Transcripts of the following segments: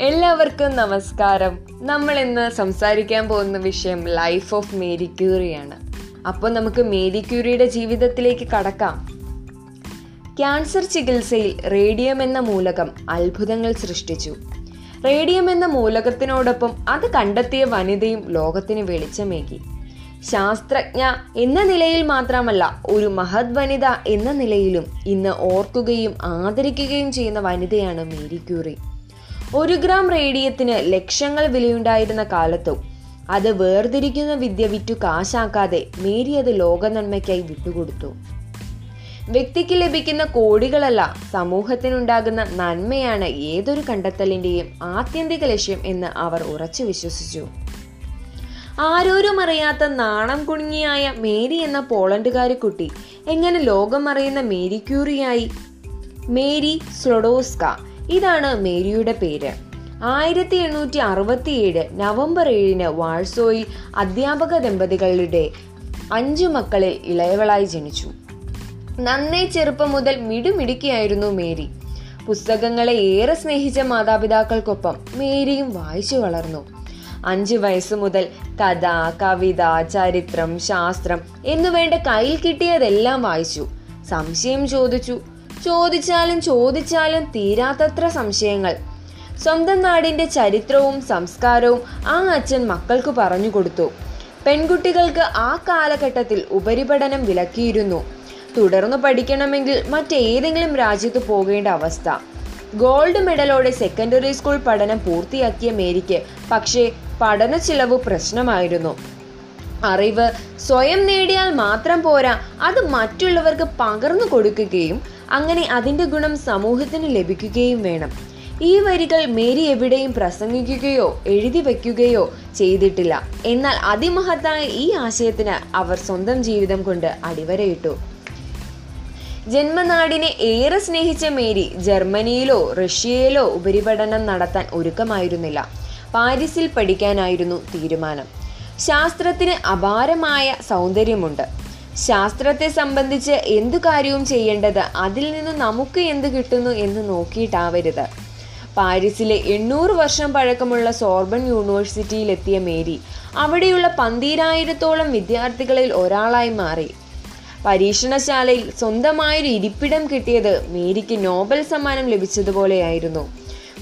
എല്ലാവർക്കും നമസ്കാരം. നമ്മൾ ഇന്ന് സംസാരിക്കാൻ പോകുന്ന വിഷയം ലൈഫ് ഓഫ് മേരി ക്യൂറിയാണ് അപ്പോൾ നമുക്ക് മേരി ക്യൂറിയുടെ ജീവിതത്തിലേക്ക് കടക്കാം. ക്യാൻസർ ചികിത്സയിൽ റേഡിയം എന്ന മൂലകം അത്ഭുതങ്ങൾ സൃഷ്ടിച്ചു. റേഡിയം എന്ന മൂലകത്തിനോടൊപ്പം അത് കണ്ടെത്തിയ വനിതയും ലോകത്തിന് വെളിച്ചമേകി. ശാസ്ത്രജ്ഞ എന്ന നിലയിൽ മാത്രമല്ല ഒരു മഹത് വനിത എന്ന നിലയിലും ഇന്ന് ഓർക്കുകയും ആദരിക്കുകയും ചെയ്യുന്ന വനിതയാണ് മേരി ക്യൂറി ഒരു ഗ്രാം റേഡിയത്തിന് ലക്ഷങ്ങൾ വിലയുണ്ടായിരുന്ന കാലത്തും അത് വേർതിരിക്കുന്ന വിദ്യ വിറ്റു കാശാക്കാതെ മേരി അത് ലോക നന്മയ്ക്കായി വിട്ടുകൊടുത്തു. വ്യക്തിക്ക് ലഭിക്കുന്ന കോടികളല്ല സമൂഹത്തിനുണ്ടാകുന്ന നന്മയാണ് ഏതൊരു കണ്ടെത്തലിന്റെയും ആത്യന്തിക ലക്ഷ്യം എന്ന് അവർ ഉറച്ചു വിശ്വസിച്ചു. ആരോരും അറിയാത്ത നാണം കുണുങ്ങിയായ മേരി എന്ന പോളണ്ടുകാരി കുട്ടി എങ്ങനെ ലോകം അറിയുന്ന മേരി ക്യൂറിയായി മേരി സ്ലൊഡോസ്ക ഇതാണ് മേരിയുടെ പേര്. ആയിരത്തി എണ്ണൂറ്റി അറുപത്തിയേഴ് നവംബർ ഏഴിന് വാഴ്സോയിൽ അധ്യാപക ദമ്പതികളുടെ അഞ്ചു മക്കളിൽ ഇളയവളായി ജനിച്ചു. നന്നേ ചെറുപ്പം മുതൽ മിടുമിടുക്കിയായിരുന്നു മേരി. പുസ്തകങ്ങളെ ഏറെ സ്നേഹിച്ച മാതാപിതാക്കൾക്കൊപ്പം മേരിയും വായിച്ചു വളർന്നു. അഞ്ചു വയസ്സു മുതൽ കഥ കവിത ചരിത്രം ശാസ്ത്രം എന്നുവേണ്ട കയ്യിൽ കിട്ടിയതെല്ലാം വായിച്ചു. സംശയം ചോദിച്ചു ചോദിച്ചാലും ചോദിച്ചാലും തീരാത്തത്ര സംശയങ്ങൾ. സ്വന്തം നാടിന്റെ ചരിത്രവും സംസ്കാരവും ആ അച്ഛൻ മക്കൾക്ക് പറഞ്ഞു കൊടുത്തു. പെൺകുട്ടികൾക്ക് ആ കാലഘട്ടത്തിൽ ഉപരിപഠനം വിലക്കിയിരുന്നു. തുടർന്ന് പഠിക്കണമെങ്കിൽ മറ്റേതെങ്കിലും രാജ്യത്ത് പോകേണ്ട അവസ്ഥ. ഗോൾഡ് മെഡലോടെ സെക്കൻഡറി സ്കൂൾ പഠനം പൂർത്തിയാക്കിയ മേരിക്ക് പക്ഷേ പഠന ചിലവ് പ്രശ്നമായിരുന്നു. അറിവ് സ്വയം നേടിയാൽ മാത്രം പോരാ. അത് മറ്റുള്ളവർക്ക് പകർന്നു കൊടുക്കുകയും അങ്ങനെ അതിന്റെ ഗുണം സമൂഹത്തിന് ലഭിക്കുകയും വേണം. ഈ വരികൾ മേരി എവിടെയും പ്രസംഗിക്കുകയോ എഴുതി വയ്ക്കുകയോ ചെയ്തിട്ടില്ല. എന്നാൽ അതിമഹത്തായ ഈ ആശയത്തിന് അവർ സ്വന്തം ജീവിതം കൊണ്ട് അടിവരയിട്ടു. ജന്മനാടിനെ ഏറെ സ്നേഹിച്ച മേരി ജർമ്മനിയിലോ റഷ്യയിലോ ഉപരിപഠനം നടത്താൻ ഒരുക്കമായിരുന്നില്ല. പാരീസിൽ പഠിക്കാനായിരുന്നു തീരുമാനം. ശാസ്ത്രത്തിന് അപാരമായ സൗന്ദര്യമുണ്ട്. ശാസ്ത്രത്തെ സംബന്ധിച്ച് എന്തു കാര്യവും ചെയ്യേണ്ടത് അതിൽ നിന്ന് നമുക്ക് എന്ത് കിട്ടുന്നു എന്ന് നോക്കിയിട്ടാവരുത്. പാരീസിലെ എണ്ണൂറ് വർഷം പഴക്കമുള്ള സോർബൺ യൂണിവേഴ്സിറ്റിയിലെത്തിയ മേരി അവിടെയുള്ള പന്തീരായിരത്തോളം വിദ്യാർത്ഥികളിൽ ഒരാളായി മാറി. പരീക്ഷണശാലയിൽ സ്വന്തമായൊരു ഇരിപ്പിടം കിട്ടിയത് മേരിക്ക് നോബൽ സമ്മാനം ലഭിച്ചതുപോലെയായിരുന്നു.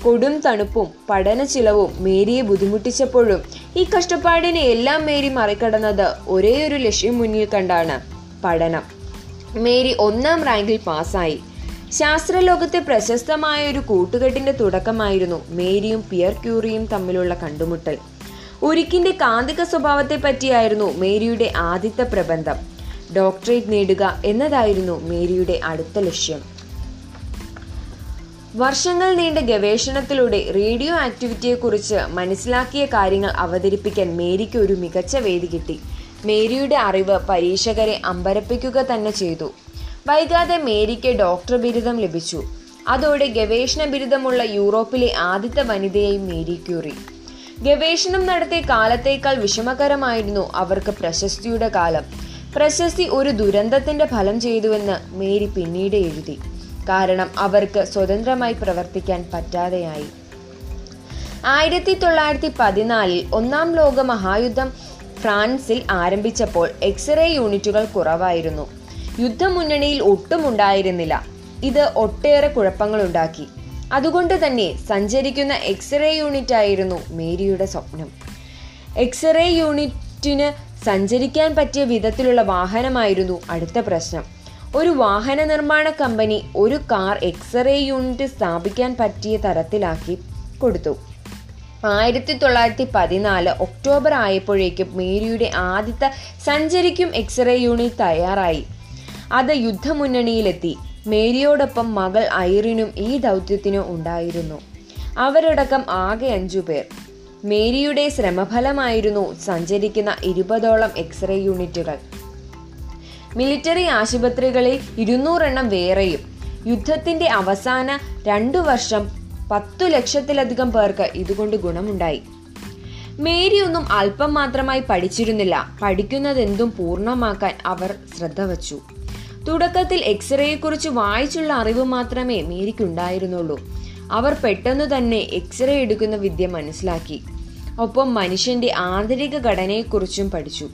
കൊടും തണുപ്പും പഠന ചിലവും മേരിയെ ബുദ്ധിമുട്ടിച്ചപ്പോഴും ഈ കഷ്ടപ്പാടിനെ എല്ലാം മേരി മറികടന്നത് ഒരേയൊരു ലക്ഷ്യം മുന്നിൽ കണ്ടാണ് പഠനം. മേരി ഒന്നാം റാങ്കിൽ പാസ്സായി. ശാസ്ത്രലോകത്തെ പ്രശസ്തമായ ഒരു കൂട്ടുകെട്ടിന്റെ തുടക്കമായിരുന്നു മേരിയും പിയർ ക്യൂറിയും തമ്മിലുള്ള കണ്ടുമുട്ടൽ. ഉരുക്കിന്റെ കാന്തിക സ്വഭാവത്തെ പറ്റിയായിരുന്നു മേരിയുടെ ആദ്യത്തെ പ്രബന്ധം. ഡോക്ടറേറ്റ് നേടുക എന്നതായിരുന്നു മേരിയുടെ അടുത്ത ലക്ഷ്യം. വർഷങ്ങൾ നീണ്ട ഗവേഷണത്തിലൂടെ റേഡിയോ ആക്ടിവിറ്റിയെക്കുറിച്ച് മനസ്സിലാക്കിയ കാര്യങ്ങൾ അവതരിപ്പിക്കാൻ മേരിക്ക് ഒരു മികച്ച വേദി കിട്ടി. മേരിയുടെ അറിവ് പരീക്ഷകരെ അമ്പരപ്പിക്കുക തന്നെ ചെയ്തു. വൈകാതെ മേരിക്ക് ഡോക്ടർ ബിരുദം ലഭിച്ചു. അതോടെ ഗവേഷണ ബിരുദമുള്ള യൂറോപ്പിലെ ആദ്യത്തെ വനിതയായി മേരി ക്യൂറി. ഗവേഷണം നടത്തിയ കാലത്തേക്കാൾ വിഷമകരമായിരുന്നു അവർക്ക് പ്രശസ്തിയുടെ കാലം. പ്രശസ്തി ഒരു ദുരന്തത്തിന്റെ ഫലം ചെയ്തുവെന്ന് മേരി പിന്നീട് എഴുതി. കാരണം അവർക്ക് സ്വതന്ത്രമായി പ്രവർത്തിക്കാൻ പറ്റാതെയായി. ആയിരത്തി തൊള്ളായിരത്തി പതിനാലിൽ ഒന്നാം ലോക മഹായുദ്ധം ഫ്രാൻസിൽ ആരംഭിച്ചപ്പോൾ എക്സ്റേ യൂണിറ്റുകൾ കുറവായിരുന്നു. യുദ്ധമുന്നണിയിൽ ഒട്ടും ഉണ്ടായിരുന്നില്ല. ഇത് ഒട്ടേറെ കുഴപ്പങ്ങളുണ്ടാക്കി അതുകൊണ്ട് തന്നെ സഞ്ചരിക്കുന്ന എക്സ്റേ യൂണിറ്റ് ആയിരുന്നു മേരിയുടെ സ്വപ്നം. എക്സ്റേ യൂണിറ്റിന് സഞ്ചരിക്കാൻ പറ്റിയ വിധത്തിലുള്ള വാഹനമായിരുന്നു അടുത്ത പ്രശ്നം. ഒരു വാഹന നിർമ്മാണ കമ്പനി ഒരു കാർ എക്സ്റേ യൂണിറ്റ് സ്ഥാപിക്കാൻ പറ്റിയ തരത്തിലാക്കി കൊടുത്തു. ആയിരത്തി തൊള്ളായിരത്തി പതിനാല് ഒക്ടോബർ ആയപ്പോഴേക്കും മേരിയുടെ ആദ്യത്തെ സഞ്ചരിക്കും എക്സ്റേ യൂണിറ്റ് തയ്യാറായി. അത് യുദ്ധമുന്നണിയിലെത്തി. മേരിയോടൊപ്പം മകൾ ഐറിനും ഈ ദൗത്യത്തിന് ഉണ്ടായിരുന്നു. അവരടക്കം ആകെ അഞ്ചു പേർ. മേരിയുടെ ശ്രമഫലമായിരുന്നു സഞ്ചരിക്കുന്ന ഇരുപതോളം എക്സ്റേ യൂണിറ്റുകൾ മിലിറ്ററി ആശുപത്രികളിൽ ഇരുന്നൂറെണ്ണം വേറെയും. യുദ്ധത്തിന്റെ അവസാന രണ്ടു വർഷം പത്തു ലക്ഷത്തിലധികം പേർക്ക് ഇതുകൊണ്ട് ഗുണമുണ്ടായി. മേരി ഒന്നും അല്പം മാത്രമായി പഠിച്ചിരുന്നില്ല. പഠിക്കുന്നതെന്തും പൂർണമാക്കാൻ അവർ ശ്രദ്ധ വച്ചു. തുടക്കത്തിൽ എക്സ്റേയെക്കുറിച്ച് വായിച്ചുള്ള അറിവ് മാത്രമേ മേരിക്കുണ്ടായിരുന്നുള്ളൂ. അവർ പെട്ടെന്ന് തന്നെ എക്സ്റേ എടുക്കുന്ന വിദ്യ മനസ്സിലാക്കി. ഒപ്പം മനുഷ്യന്റെ ആന്തരിക ഘടനയെക്കുറിച്ചും പഠിച്ചു.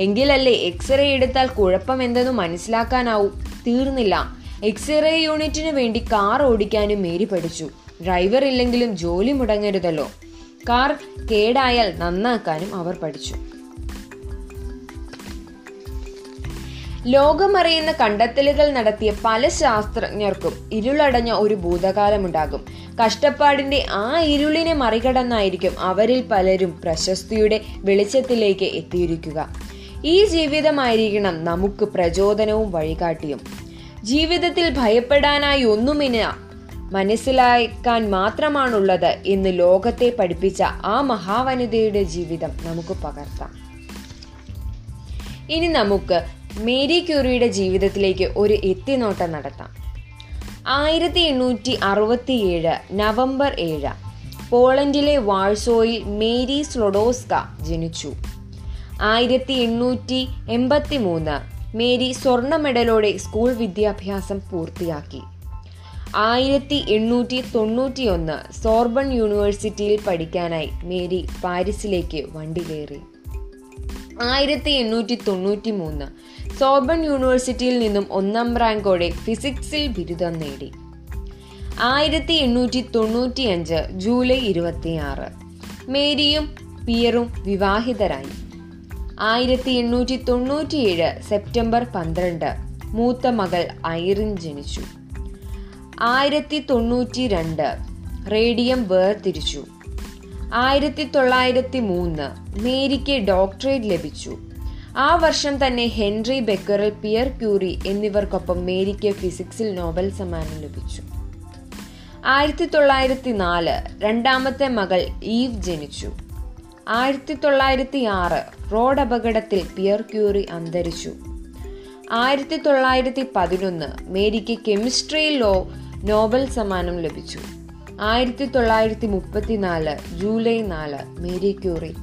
എങ്കിലല്ലേ എക്സ്റേ എടുത്താൽ കുഴപ്പമെന്തെന്ന് മനസ്സിലാക്കാനാവും. തീർന്നില്ല. എക്സ്റേ യൂണിറ്റിന് വേണ്ടി കാർ ഓടിക്കാനും മേരി പഠിച്ചു. ഡ്രൈവർ ഇല്ലെങ്കിലും ജോലി മുടങ്ങരുതല്ലോ. കാർ കേടായാൽ നന്നാക്കാനും അവർ പഠിച്ചു. ലോകമറിയുന്ന കണ്ടെത്തലുകൾ നടത്തിയ പല ശാസ്ത്രജ്ഞർക്കും ഇരുളടഞ്ഞ ഒരു ഭൂതകാലമുണ്ടാകും. കഷ്ടപ്പാടിന്റെ ആ ഇരുളിനെ മറികടന്നായിരിക്കും അവരിൽ പലരും പ്രശസ്തിയുടെ വെളിച്ചത്തിലേക്ക് എത്തിയിരിക്കുക. ഈ ജീവിതമായിരിക്കണം നമുക്ക് പ്രചോദനവും വഴികാട്ടിയും. ജീവിതത്തിൽ ഭയപ്പെടാനായി ഒന്നുമില്ല മനസ്സിലാക്കാൻ മാത്രമാണുള്ളത് എന്ന് ലോകത്തെ പഠിപ്പിച്ച ആ മഹാവനിതയുടെ ജീവിതം നമുക്ക് പകർത്താം. ഇനി നമുക്ക് മേരി ക്യൂറിയുടെ ജീവിതത്തിലേക്ക് ഒരു എത്തിനോട്ടം നടത്താം. ആയിരത്തി എണ്ണൂറ്റി അറുപത്തിയേഴ് നവംബർ ഏഴ് പോളണ്ടിലെ വാഴ്സോയിൽ മേരി സ്ലൊഡോസ്ക ജനിച്ചു. ആയിരത്തി എണ്ണൂറ്റി എൺപത്തി മൂന്ന് മേരി സ്വർണ മെഡലോടെ സ്കൂൾ വിദ്യാഭ്യാസം പൂർത്തിയാക്കി. ആയിരത്തി എണ്ണൂറ്റി തൊണ്ണൂറ്റി ഒന്ന് സോർബൺ യൂണിവേഴ്സിറ്റിയിൽ പഠിക്കാനായി മേരി പാരീസിലേക്ക് വണ്ടി കയറി. ആയിരത്തി എണ്ണൂറ്റി തൊണ്ണൂറ്റി മൂന്ന് സോർബൺ യൂണിവേഴ്സിറ്റിയിൽ നിന്നും ഒന്നാം റാങ്കോടെ ഫിസിക്സിൽ ബിരുദം നേടി. ആയിരത്തി എണ്ണൂറ്റി തൊണ്ണൂറ്റി അഞ്ച് ജൂലൈ ഇരുപത്തിയാറ് മേരിയും പിയറും വിവാഹിതരായി. ആയിരത്തി എണ്ണൂറ്റി തൊണ്ണൂറ്റിയേഴ് സെപ്റ്റംബർ പന്ത്രണ്ട്. മൂത്ത മകൾ ഐറിൻ ജനിച്ചു. ആയിരത്തി തൊണ്ണൂറ്റി രണ്ട് റേഡിയം വേർതിരിച്ചു. ആയിരത്തി തൊള്ളായിരത്തി മൂന്ന് മേരിക്ക് ഡോക്ടറേറ്റ് ലഭിച്ചു. ആ വർഷം തന്നെ ഹെൻറി ബെക്കറൽ പിയർ ക്യൂറി എന്നിവർക്കൊപ്പം മേരിക്ക് ഫിസിക്സിൽ നോബൽ സമ്മാനം ലഭിച്ചു. ആയിരത്തി തൊള്ളായിരത്തി നാല് രണ്ടാമത്തെ മകൾ ഈവ് ജനിച്ചു. ആയിരത്തി തൊള്ളായിരത്തി ആറ് റോഡ് അപകടത്തിൽ പിയർ ക്യൂറി അന്തരിച്ചു. ആയിരത്തി തൊള്ളായിരത്തി പതിനൊന്ന് മേരിക്ക് കെമിസ്ട്രിയിൽ ലോ നോബൽ സമ്മാനം ലഭിച്ചു. ആയിരത്തി തൊള്ളായിരത്തി മുപ്പത്തിനാല് ജൂലൈ നാല് മേരി ക്യൂറി